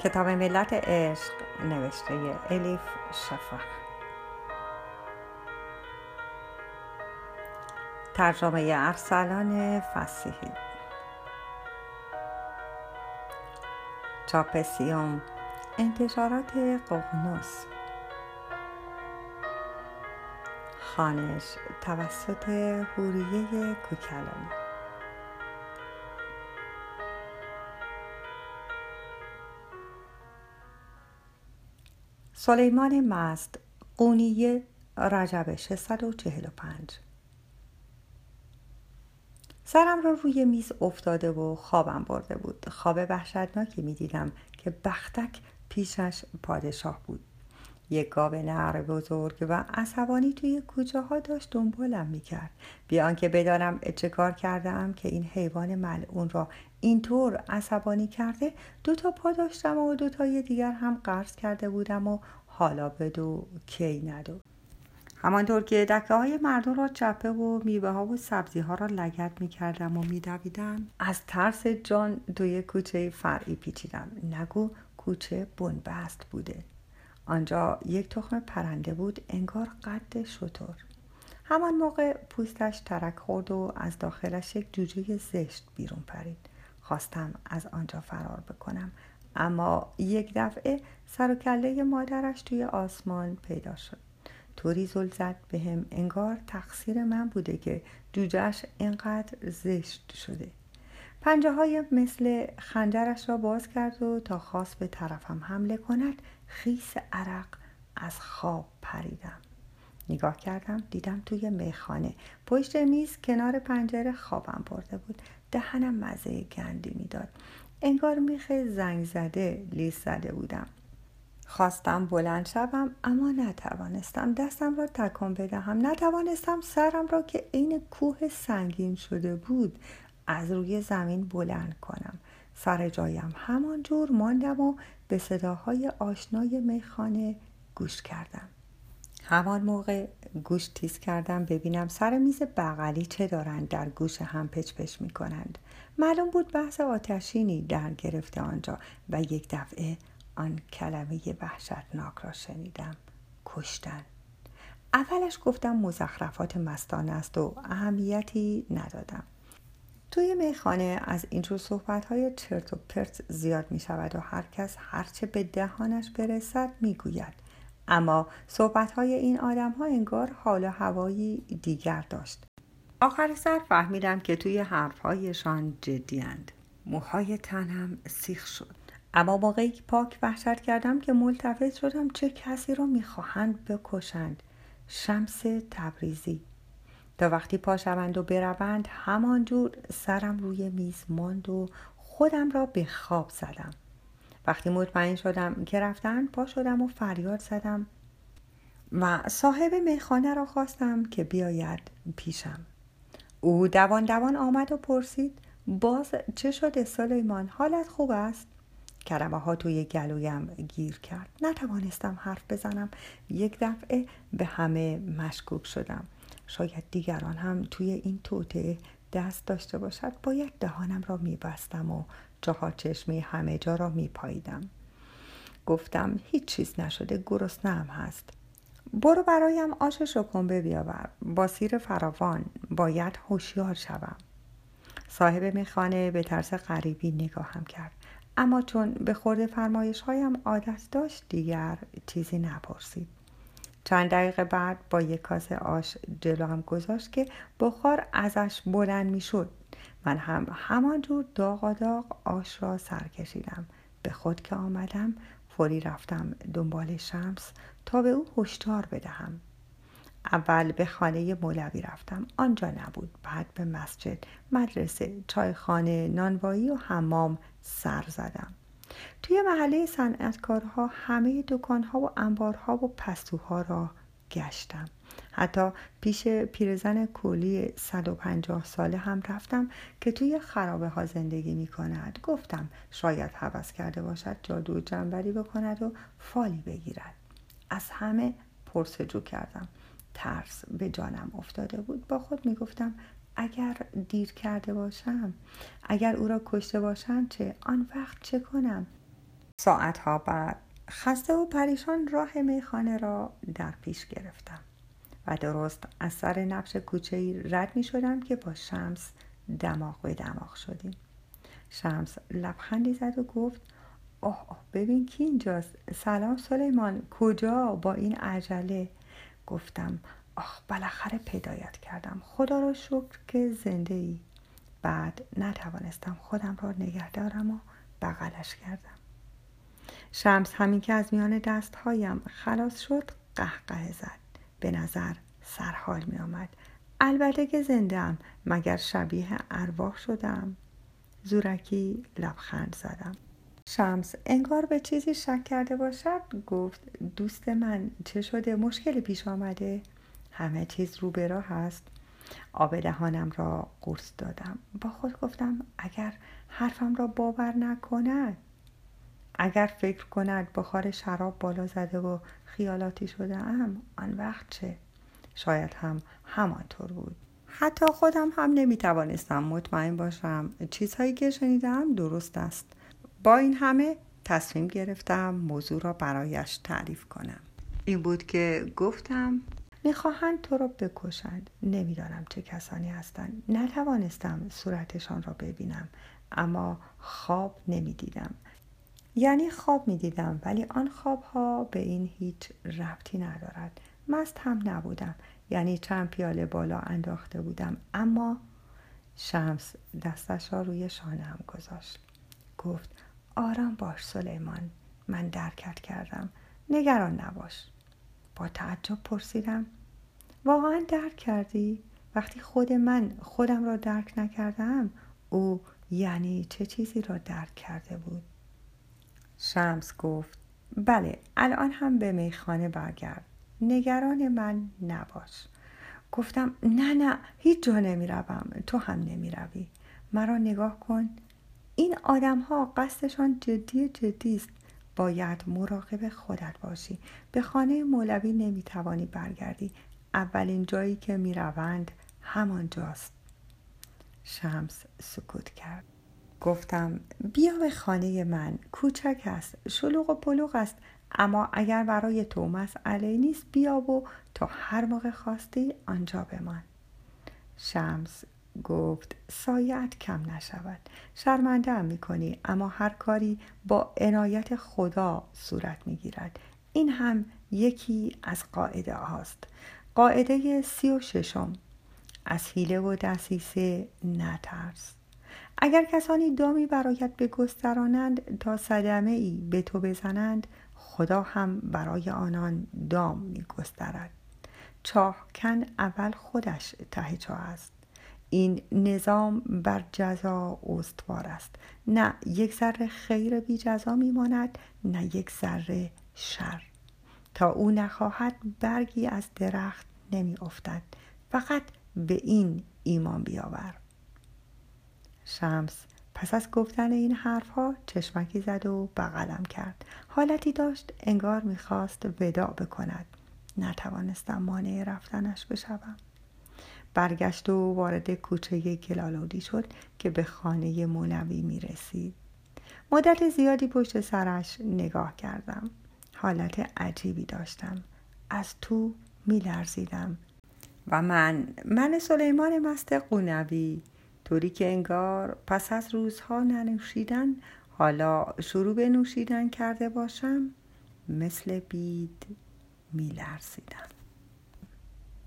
کتاب ملت عشق نوشته الیف شفا ترجمه ارسلان فسیحی. چاپسیوم انتشارات ققنوس خانش توسط هوریه کوکلانی. سلیمان مست قونیه رجب 645 سرم را روی میز افتاده و خوابم برده بود. خواب وحشتناکی می‌دیدم که بختک پیشش پادشاه بود. یک گاو نر بزرگ و عصبانی توی کوچه ها داشت دنبالم می‌کرد. بیان که بدانم چه کار کردم که این حیوان ملعون را اینطور عصبانی کرده دو تا پا داشتم و دو تای دیگر هم قرض کرده بودم و حالا بدو کی ندو. همانطور که دکه های مردم را چپه و میوه ها و سبزی ها را لگت می کردم و می دویدم. از ترس جان دوی کوچه فرعی پیچیدم. نگو کوچه بنبست بوده. آنجا یک تخم پرنده بود انگار قد شطور. همان موقع پوستش ترک خورد و از داخلش یک جوجه زشت بیرون پرید. خواستم از آنجا فرار بکنم اما یک دفعه سر و کله مادرش توی آسمان پیدا شد. طوری زل زد به هم انگار تقصیر من بوده که جوجهش اینقدر زشت شده. پنجه های مثل خنجرش را باز کرد و تا خواست به طرفم حمله کند خیس عرق از خواب پریدم. نگاه کردم دیدم توی میخانه. پشت میز کنار پنجره خوابم برده بود. دهنم مزه گندی می‌داد انگار میخ زنگ زده لیز زده بودم. خواستم بلند شوم اما نتوانستم. دستم را تکان بدهم. نتوانستم سرم را که عین کوه سنگین شده بود از روی زمین بلند کنم. سر جایم همانجور ماندم و به صداهای آشنای میخانه گوش کردم. همان موقع گوش تیز کردم ببینم سر میز بغلی چه دارند در گوش هم پچ پچ می کنند معلوم بود بحث آتشینی در گرفته آنجا و یک دفعه آن کلمه وحشتناک را شنیدم. کشتن. اولش گفتم مزخرفات مستانه است و اهمیتی ندادم. توی میخانه از اینجور صحبت های چرت و پرت زیاد می شود و هر کس هرچه به دهانش برسد می گوید. اما صحبت های این آدم ها انگار حال هوایی دیگر داشت. آخر سر فهمیدم که توی حرفهایشان جدیاند. موهای تنم سیخ شد. اما موقعی پاک وحشت کردم که ملتفت شدم چه کسی را می‌خواهند بکشند شمس تبریزی تا وقتی پا شوند و بروند همانجور سرم روی میز ماند و خودم را به خواب زدم. وقتی مطمئن شدم که رفتن پا شدم و فریاد زدم و صاحب میخانه را خواستم که بیاید پیشم. او دوان دوان آمد و پرسید باز چه شده سلیمان؟ حالت خوب است؟ کلمه ها توی گلویم گیر کرد. نتوانستم حرف بزنم. یک دفعه به همه مشکوک شدم. شاید دیگران هم توی این توته دست داشته باشد. باید دهانم را میبستم و چهار چشمی همه جا را میپاییدم. گفتم هیچ چیز نشده گرسنه هست. برو برایم آش شکمبه بیاور. با سیر فراوان باید هوشیار شوم. صاحب میخانه به طرز غریبی نگاهم کرد. اما چون به خورده فرمایش هایم عادت داشت دیگر چیزی نپرسید. چند دقیقه بعد با یک کاسه آش جلو هم گذاشت که بخار ازش بلند می‌شد. من هم همانجور داغ داغ آش را سر کشیدم. به خود که آمدم فوری رفتم دنبال شمس تا به او هشدار بدهم. اول به خانه مولوی رفتم. آنجا نبود. بعد به مسجد مدرسه چایخانه نانوایی و حمام سر زدم. توی محله صنعتکارها همه دکانها و انبارها و پستوها را گشتم. حتی پیش پیرزن کولی 150 ساله هم رفتم که توی خرابه ها زندگی می کند گفتم شاید حوض کرده باشد جادو جنبری بکند و فالی بگیرد. از همه پرسجو کردم. ترس به جانم افتاده بود. با خود می گفتم اگر دیر کرده باشم اگر او را کشته باشم چه؟ آن وقت چه کنم؟ ساعتها بعد خسته و پریشان راه میخانه را در پیش گرفتم و درست از سر نقش کوچه ای رد می شدم که با شمس دماغ به دماغ شدیم. شمس لبخندی زد و گفت اوه ببین کی اینجاست؟ سلام سلیمان کجا؟ با این عجله؟ گفتم آخ بالاخره پیدایت کردم. خدا را شکر که زنده ای بعد نتوانستم خودم را نگه دارم و بغلش کردم. شمس همین که از میان دستهایم خلاص شد قهقه زد. به نظر سرحال می آمد البته که زنده مگر شبیه ارواح شدم؟ زورکی لبخند زدم. شمس انگار به چیزی شک کرده باشد؟ گفت دوست من چه شده؟ مشکلی پیش آمده؟ همه چیز رو به راه هست آب دهانم را قرص دادم. با خود گفتم اگر حرفم را باور نکند اگر فکر کند بخار شراب بالا زده و خیالاتی شده ام آن وقت چه؟ شاید هم همانطور بود. حتی خودم هم نمی توانستم مطمئن باشم. چیزهایی که شنیدم درست است. با این همه تصمیم گرفتم موضوع را برایش تعریف کنم. این بود که گفتم می‌خواهند تو را بکشند. نمی‌دانم چه کسانی هستند. نتوانستم صورتشان را ببینم اما خواب نمی‌دیدم. یعنی خواب می‌دیدم ولی آن خواب ها به این هیچ ربطی ندارد. مست هم نبودم یعنی چند پیاله بالا انداخته بودم اما شمس دستش را روی شانه گذاشت. گفت آرام باش سلیمان من درکت کردم. نگران نباش. با تعجب پرسیدم. واقعا درک کردی؟ وقتی خود من خودم را درک نکردم او یعنی چه چیزی را درک کرده بود؟ شمس گفت بله الان هم به میخانه برگرد. نگران من نباش. گفتم نه نه هیچ جا نمی روم. تو هم نمی روی. مرا نگاه کن. این آدم ها قصدشان جدی جدی است. باید مراقب خودت باشی. به خانه مولوی نمی توانی برگردی. اولین جایی که می روند همان جاست. شمس سکوت کرد. گفتم بیا به خانه من. کوچک است. شلوغ و پلوغ است. اما اگر برای تو مسئله نیست بیا و تا هر موقع خواستی آنجا بمان. شمس گفت سایت کم نشود. شرمنده هم می‌کنی اما هر کاری با عنایت خدا صورت می‌گیرد. این هم یکی از قاعده هاست. قاعده سی و ششم. از حیله و دسیسه نترس. اگر کسانی دامی برایت بگسترانند تا صدمه ای به تو بزنند خدا هم برای آنان دام می گسترد چاه کن اول خودش ته چاه است. این نظام بر جزا استوار است. نه یک ذره خیر بی جزا میماند نه یک ذره شر. تا او نخواهد برگی از درخت نمی افتد. فقط به این ایمان بیاور. شمس پس از گفتن این حرفها چشمکی زد و بغلم کرد. حالتی داشت انگار می‌خواست وداع بکند. نتوانستم مانع رفتنش بشوم. برگشت و وارد کوچه گلالودی شد که به خانه مولوی می رسید. مدت زیادی پشت سرش نگاه کردم. حالت عجیبی داشتم. از تو می لرزیدم. و من من سلیمان مست قونوی طوری که انگار پس از روزها ننوشیدن حالا شروع به نوشیدن کرده باشم مثل بید می لرزیدم.